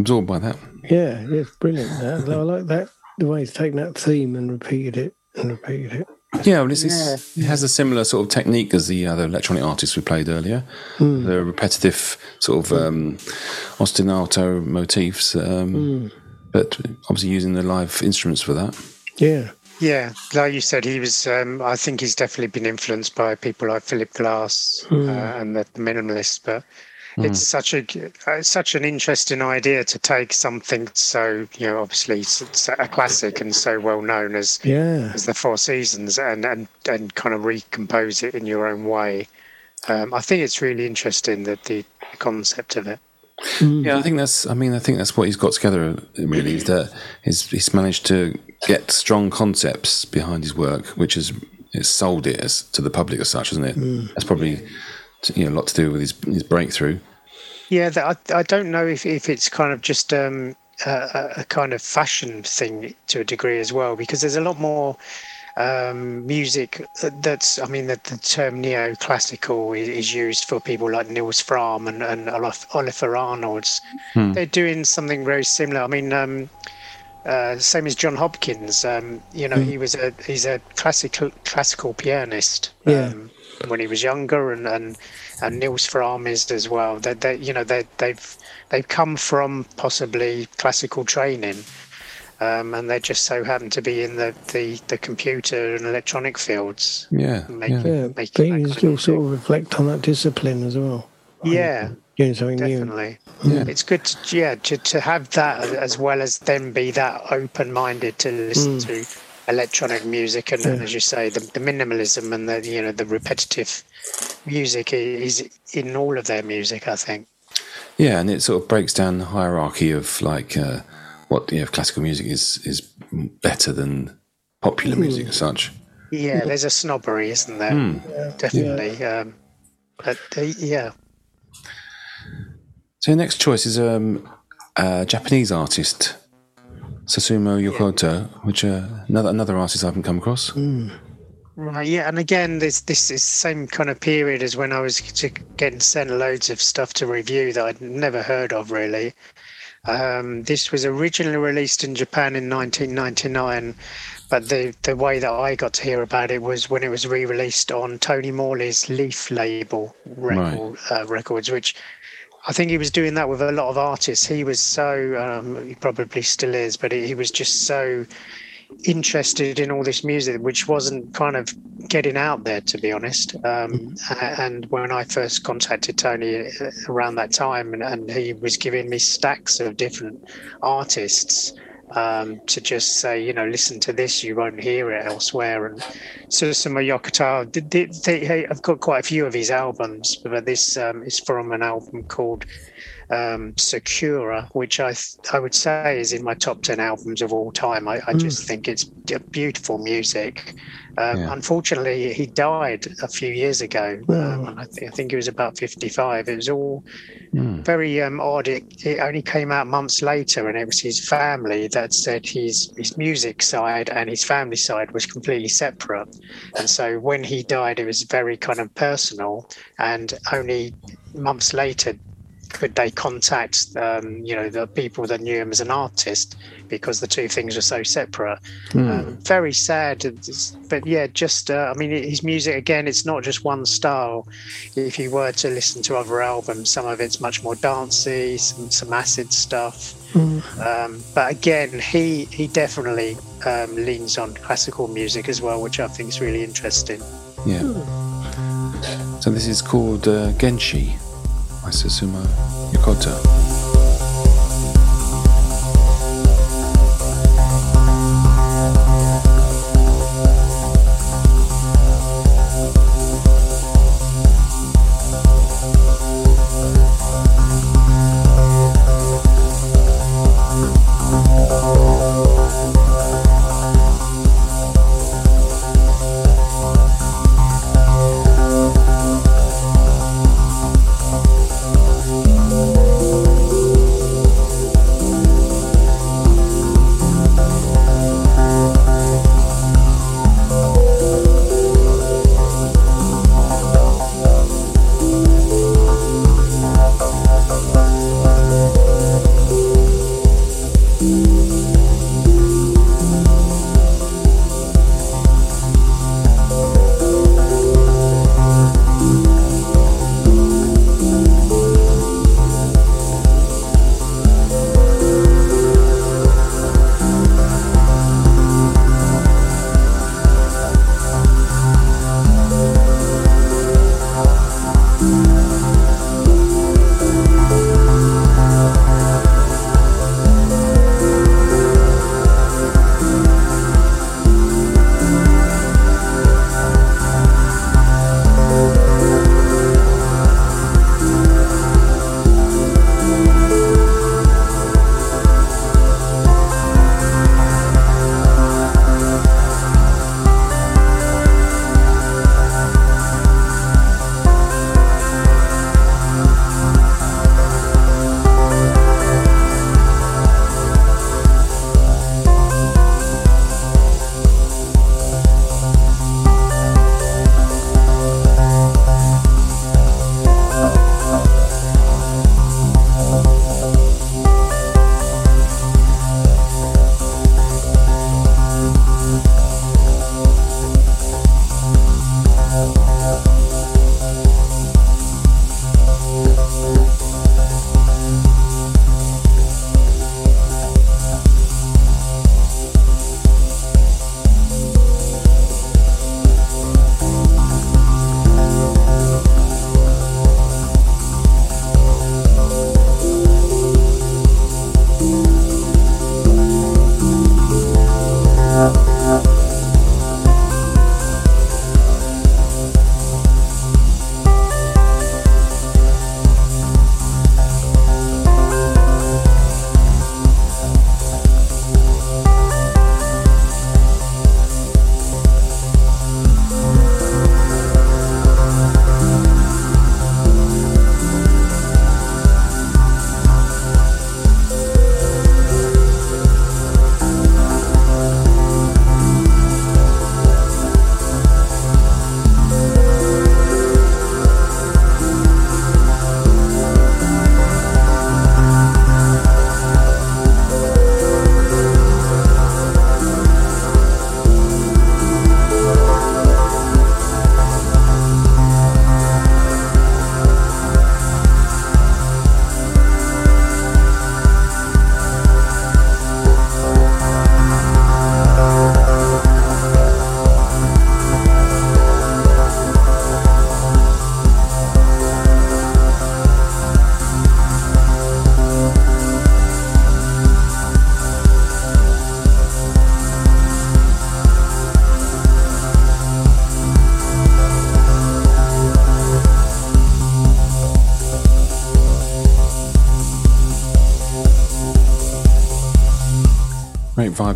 A: Absorbed by that.
B: Yeah, yeah, it's brilliant. That. I like that the way he's taken that theme and repeated it and repeated it.
A: Yeah, well, it's, it's, it has a similar sort of technique as the other electronic artists we played earlier. The repetitive sort of um, ostinato motifs, um, but obviously using the live instruments for that.
B: Yeah,
C: Yeah, like you said, he was. Um, I think he's definitely been influenced by people like Philip Glass uh, and the minimalists. But it's such a uh, such an interesting idea to take something so you know obviously a classic and so well known as
B: yeah,
C: as the Four Seasons and and and kind of recompose it in your own way. Um, I think it's really interesting that the concept of it.
A: Yeah, I think that's. I mean, I think that's what he's got together. Really, is that he's he's managed to get strong concepts behind his work, which has it's sold it as, to the public as such, hasn't it? That's probably you know a lot to do with his his breakthrough.
C: Yeah, I, I don't know if, if it's kind of just um, a, a- kind of fashion thing to a degree as well, because there's a lot more um, music that's, I mean, the, the term neoclassical is, is used for people like Nils Frahm and, and Ólafur Arnalds. They're doing something very similar. I mean, um, uh, same as Jon Hopkins. Um, you know, he was a he's a classical classical pianist.
B: Yeah.
C: Um, when he was younger, and and and Nils Frahm is as well. That they, you know, they they've they've come from possibly classical training, um, and they just so happen to be in the, the, the computer and electronic fields.
A: Yeah,
C: Make-
A: yeah.
B: yeah.
C: Making
B: But
C: that
B: you
C: of
B: still sort of reflect on that discipline as well.
C: Yeah,
B: Doing something new.
C: definitely.
A: Yeah.
C: It's good, to, yeah, to, to have that as well as then be that open-minded to listen to electronic music and, and as you say, the, the minimalism and the you know the repetitive music is in all of their music. I think.
A: Yeah, and it sort of breaks down the hierarchy of like uh, what you know, classical music is is better than popular music as such.
C: Yeah, there's a snobbery, isn't there? Definitely. Um, but uh, yeah,
A: So your next choice is um, a Japanese artist, Susumu Yokota, which uh, another another artist I haven't come across.
C: Right, yeah, and again, this this is same kind of period as when I was getting sent loads of stuff to review that I'd never heard of really. Um, this was originally released in Japan in 1999, but the the way that I got to hear about it was when it was re-released on Tony Morley's Leaf label record, uh, records, which I think he was doing that with a lot of artists. He was so um, he probably still is, but he, was just so interested in all this music, which wasn't kind of getting out there, to be honest. Um, a- and when I first contacted Tony uh, around that time, and, and he was giving me stacks of different artists um, to just say, you know, listen to this, you won't hear it elsewhere. And Susumu Yokota, did, did, they, hey, I've got quite a few of his albums, but this um, is from an album called um, Sakura, which I th- I would say is in my top ten albums of all time. I, I just think it's beautiful music. Um,
A: Yeah.
C: Unfortunately, he died a few years ago. Um, I, th- I think he was about fifty-five. It was all very um, odd. It, it only came out months later, and it was his family that said his his music side and his family side was completely separate. And so when he died, it was very kind of personal, and only months later could they contact um, you know the people that knew him as an artist because the two things are so separate? Um, very sad. But yeah just uh, i mean his music again it's not just one style. If you were to listen to other albums some of it's much more dancey some, some acid stuff. Um, but again he he definitely um, leans on classical music as well which i think is really interesting.
A: Yeah. So this is called uh, Genshi by Yokota. Show.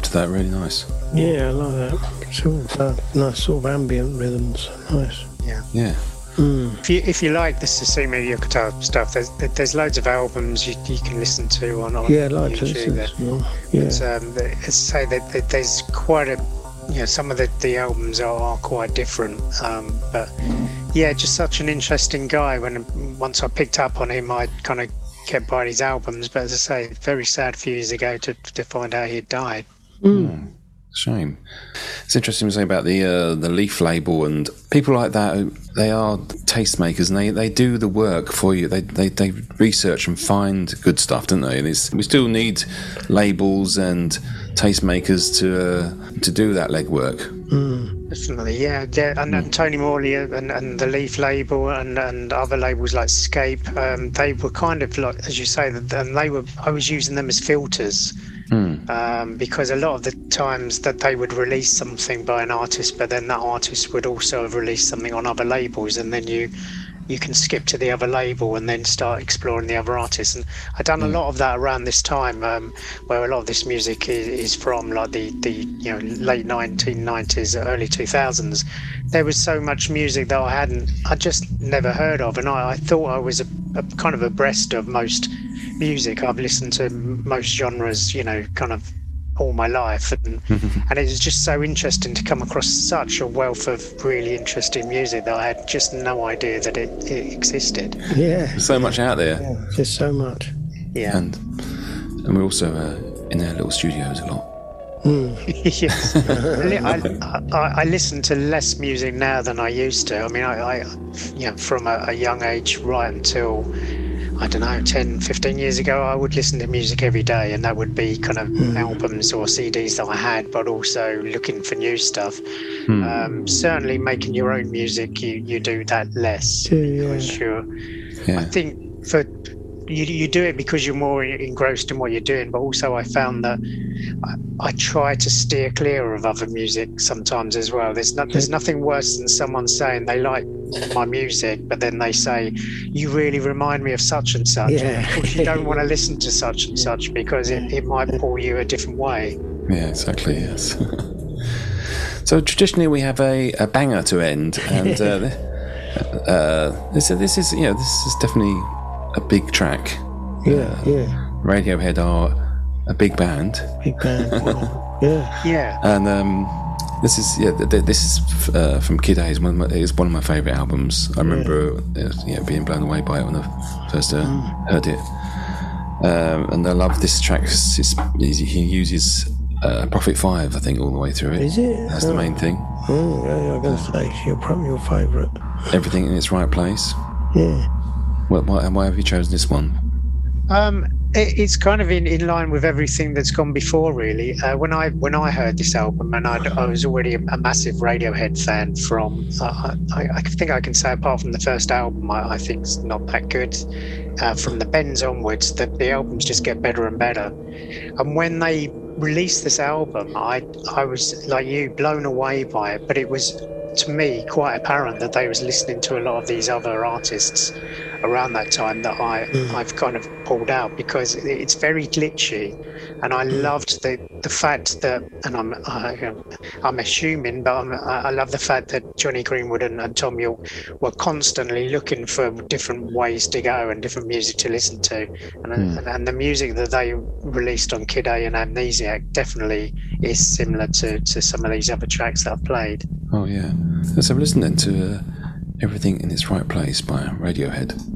A: To that. Really nice.
B: Yeah, I like that. Sort of uh, nice sort of ambient rhythms. Nice.
A: Yeah. Yeah.
C: If you if you like the Susumu Yokota stuff, there's there's loads of albums you, you can listen to on, on
B: Yeah, I like to
C: YouTube.
B: that. Yeah.
C: It's, um, the- as I say, that, that there's quite a, you know, some of the, the albums are, are quite different. Um, but yeah, just such an interesting guy. When once I picked up on him, I kind of kept buying his albums. But as I say, very sad few years ago to to find out he had died.
A: Shame. It's interesting to say about the uh, the Leaf label and people like that. They are tastemakers and they, they do the work for you. They, they they research and find good stuff, don't they? And it's, we still need labels and tastemakers to uh, to do that legwork.
C: Definitely, yeah, yeah, and, and Tony Morley and, and the Leaf label and, and other labels like Scape, um, they were kind of like, as you say, and they were. I was using them as filters um, because a lot of the times that they would release something by an artist, but then that artist would also have released something on other labels, and then you you can skip to the other label and then start exploring the other artists. And I've done a lot of that around this time, um, where a lot of this music is, is from, like the the you know late 1990s, early 2000s. There was so much music that I hadn't, I just never heard of, and I, I thought I was a, a kind of abreast of most music. I've listened to most genres, you know, kind of all my life and and it was just so interesting to come across such a wealth of really interesting music that I had just no idea that it, it existed.
B: Yeah.
A: There's so much out there,
B: yeah. Just so much.
C: Yeah.
A: and and we're also uh, in our little studios a lot.
C: yes. I, I, I listen to less music now than I used to. I mean, I, I you know, from a, a young age right until, I don't know, 10, 15 years ago, I would listen to music every day, and that would be kind of albums or CDs that I had, but also looking for new stuff. Um, certainly, making your own music, you, you do that less.
B: Yeah.
C: because you're,
A: Yeah.
C: I think for you, you do it because you're more engrossed in what you're doing, but also I found that I, I try to steer clear of other music sometimes as well. There's not, there's nothing worse than someone saying they like my music, but then they say you really remind me of such and such.
B: Yeah.
C: Of you don't want to listen to such and such because it, it might pull you a different way.
A: Yeah, exactly. Yes. so traditionally we have a, a banger to end, and uh, uh, this this is yeah this is definitely a big track.
B: Yeah, yeah.
A: Radiohead are a big band,
B: Big band. yeah.
C: Yeah.
A: and um, this is yeah th- th- this is uh, from Kid A. is one of my, is one of my favourite albums. I remember uh, yeah being blown away by it when I first uh, heard it, um, and I love this track. It's, it's, he uses uh, Prophet Five, I think, all the way through it.
B: Is it?
A: That's the main thing.
B: Oh, yeah, I'm going to say it's your, probably your favourite.
A: Everything in its right place.
B: Yeah.
A: Why, why, why have you chosen this one?
C: Um, it, it's kind of in, in line with everything that's gone before, really. Uh, when I when I heard this album, and I'd, I was already a, a massive Radiohead fan from, uh, I, I think I can say apart from the first album, I, I think it's not that good. Uh, from the Bends onwards, the, the albums just get better and better. And when they released this album, I I was like you, blown away by it. But it was to me quite apparent that they was listening to a lot of these other artists around that time that I hmm. I've kind of pulled out because it's very glitchy, and I hmm. loved the the fact that and I'm I, I'm assuming, but I'm, I I love the fact that Jonny Greenwood and, and Thom Yorke were constantly looking for different ways to go and different music to listen to, and hmm. and, and the music that they released on Kid A and Amnesiac definitely is similar to to some of these other tracks that I've played.
A: Oh, yeah. Let's have a listen then to uh, Everything in Its Right Place by Radiohead.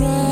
G: Right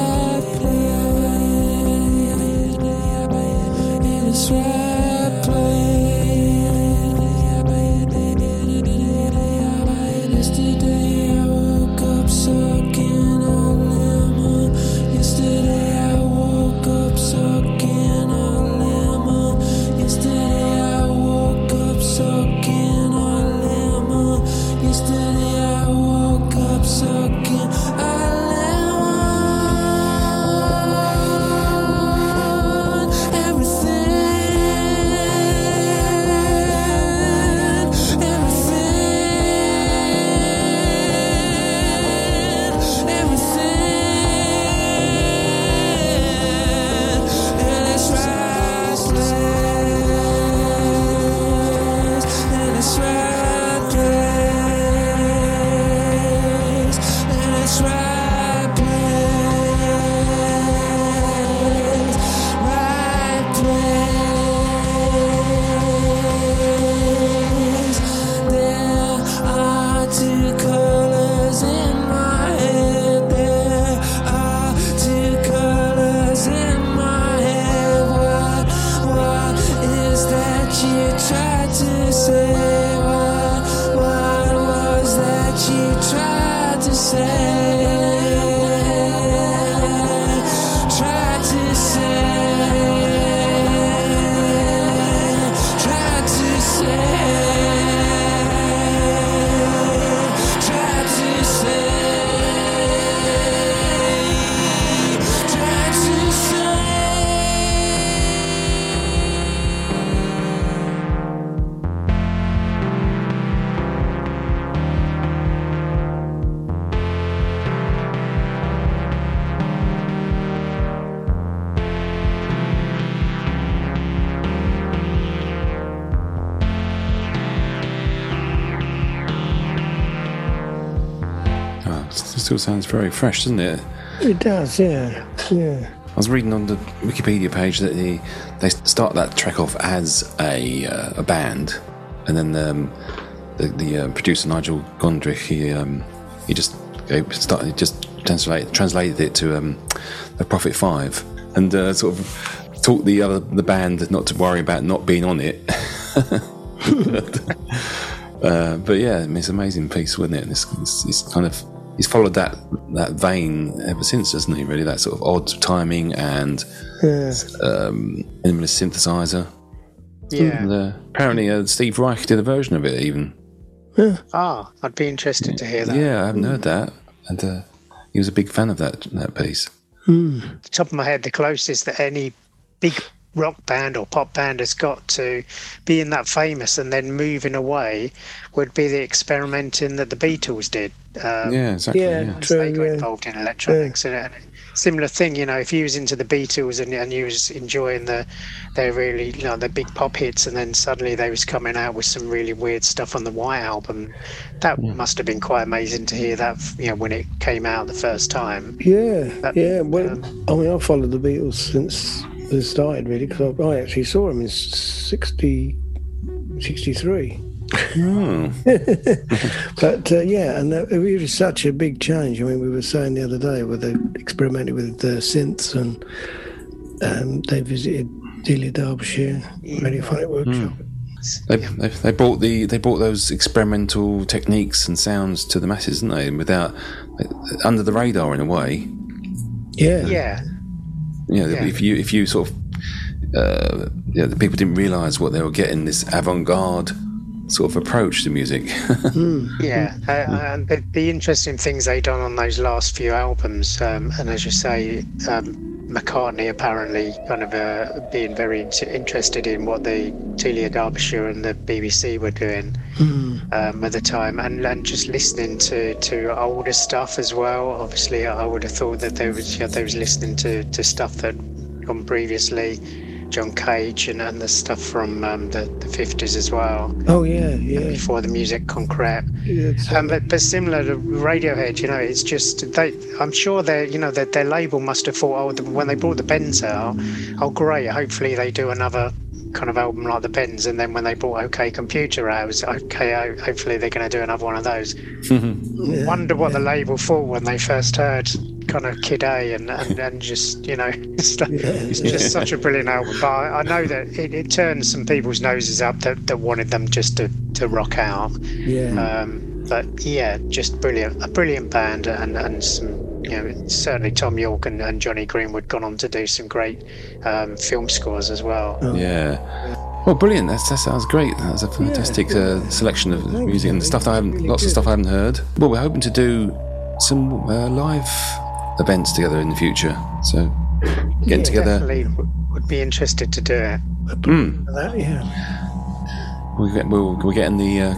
A: sounds very fresh, doesn't it?
B: It does, yeah, yeah.
A: I was reading on the Wikipedia page that the, they start that track off as a, uh, a band, and then um, the, the uh, producer Nigel Godrich he um, he just gave, started he just translate, translated it to um, the Prophet Five, and uh, sort of taught the other the band not to worry about not being on it. uh, but yeah, I mean, it's an amazing piece, wasn't it? And it's, it's, it's kind of he's followed that that vein ever since, hasn't he? Really, that sort of odd timing and
B: Yeah.
A: um, minimalist synthesizer.
C: Yeah.
A: And, uh, apparently, uh, Steve Reich did a version of it. Even
C: Ah, I'd be interested to hear that.
A: yeah, I haven't heard that, and uh, he was a big fan of that that piece.
C: The top of my head, the closest that any big rock band or pop band has got to being that famous and then moving away would be the experimenting that the Beatles did. Um,
A: Yeah, exactly.
B: Yeah.
A: Yeah,
C: once
B: True,
C: they got
B: yeah.
C: involved in electronics and, and similar thing. You know, if you was into the Beatles and, and you was enjoying the their really you know the big pop hits, and then suddenly they was coming out with some really weird stuff on the White album, that must have been quite amazing to hear that. You know, when it came out the first time.
B: Yeah,
C: That-
B: yeah. Well, I mean, I've followed the Beatles since they started, really, because I, I actually saw them in 60, 63.
A: Oh,
B: But uh, yeah, and that, it was such a big change. I mean, we were saying the other day where they experimented with the synths and um, they visited Delia Derbyshire Radiophonic Workshop.
A: they, they, they brought the they brought those experimental techniques and sounds to the masses, didn't they? And without under the radar in a way.
B: Yeah,
C: Yeah,
A: You know,
C: Yeah.
A: if you if you sort of uh, yeah, the people didn't realise what they were getting this avant-garde sort of approach to music.
C: Yeah, uh, and the, the interesting things they done on those last few albums, um, and as you say, um, McCartney apparently kind of uh, being very in- interested in what the Delia Derbyshire and the BBC were doing um, at the time, and, and just listening to, to older stuff as well. Obviously, I would have thought that they was you know, they was listening to, to stuff that gone previously. John Cage and, and the stuff from um, the, the 50s as well,
B: Oh yeah, yeah.
C: before the musique concrète.
B: yeah
C: Um, but, but similar to Radiohead, you know, it's just they. I'm sure their, you know, that their label must have thought, oh, the, when they brought the Bends out, oh great, hopefully they do another kind of album like the Bends, and then when they brought OK Computer out, it was okay. oh, Hopefully they're going to do another one of those.
B: yeah,
C: Wonder what the label thought when they first heard kind of Kid A and, and, and just you know stuff. it's just such a brilliant album. But I, I know that it, it turned some people's noses up that, that wanted them just to, to rock out.
B: yeah.
C: Um, but yeah, just brilliant, a brilliant band, and and some you know certainly Thom Yorke and, and Jonny Greenwood gone on to do some great um, film scores as well.
A: Yeah. Well, brilliant. That's, that sounds great. That's a fantastic uh, selection of
B: Thank
A: music
B: you.
A: and stuff that I haven't,
B: Really
A: lots of stuff I haven't heard. Well, we're hoping to do some uh, live events together in the future. So getting together.
C: Definitely would be interested to do it.
A: Mm,
B: that, yeah,
A: we're, get, we're, we're getting the uh,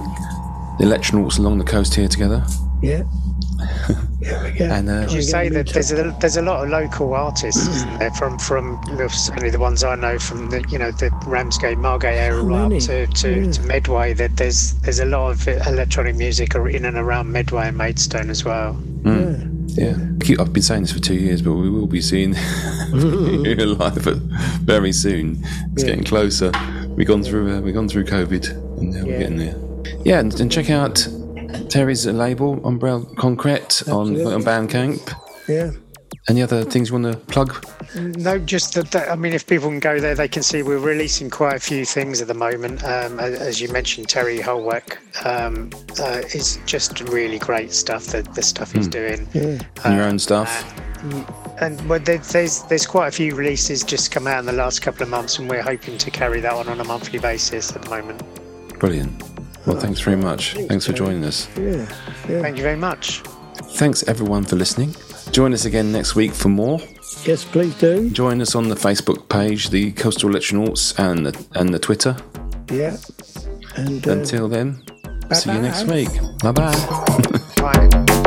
A: the electronauts along the coast here together.
B: yeah. yeah, we get,
A: And, uh,
C: you say that there's a there's a lot of local artists isn't there from from certainly the ones I know from the you know the Ramsgate Margate area right
B: many?
C: up to, to,
B: Yeah.
C: to Medway that there's there's a lot of electronic music in and around Medway and Maidstone as well.
A: mm, yeah. Keep- I've been saying this for two years, but we will be seeing you live very soon. It's
B: Yeah.
A: getting closer. We've gone through uh, we've gone through COVID, and now we're getting there. Yeah, and, and check out Terry's label, Umbrella Concrete, on, on Bandcamp.
B: yeah,
A: Any other things you want to plug?
C: No, just that, that. I mean, if people can go there, they can see we're releasing quite a few things at the moment. Um, as you mentioned, Terry Holweck um, uh, is just really great stuff. The, the stuff he's doing.
B: yeah.
A: And your own stuff?
C: And well, there, there's there's quite a few releases just come out in the last couple of months, and we're hoping to carry that on on a monthly basis at the moment.
A: Brilliant. Well, thanks very much. Thanks for joining us.
B: Yeah, yeah.
C: Thank you very much.
A: Thanks everyone for listening. Join us again next week for more.
B: Yes, please do.
A: Join us on the Facebook page, the Coastal Electronauts, and the, and the Twitter.
B: Yeah. And uh,
A: Until then, see you next
B: bye-bye.
A: week. Bye bye.
C: Bye.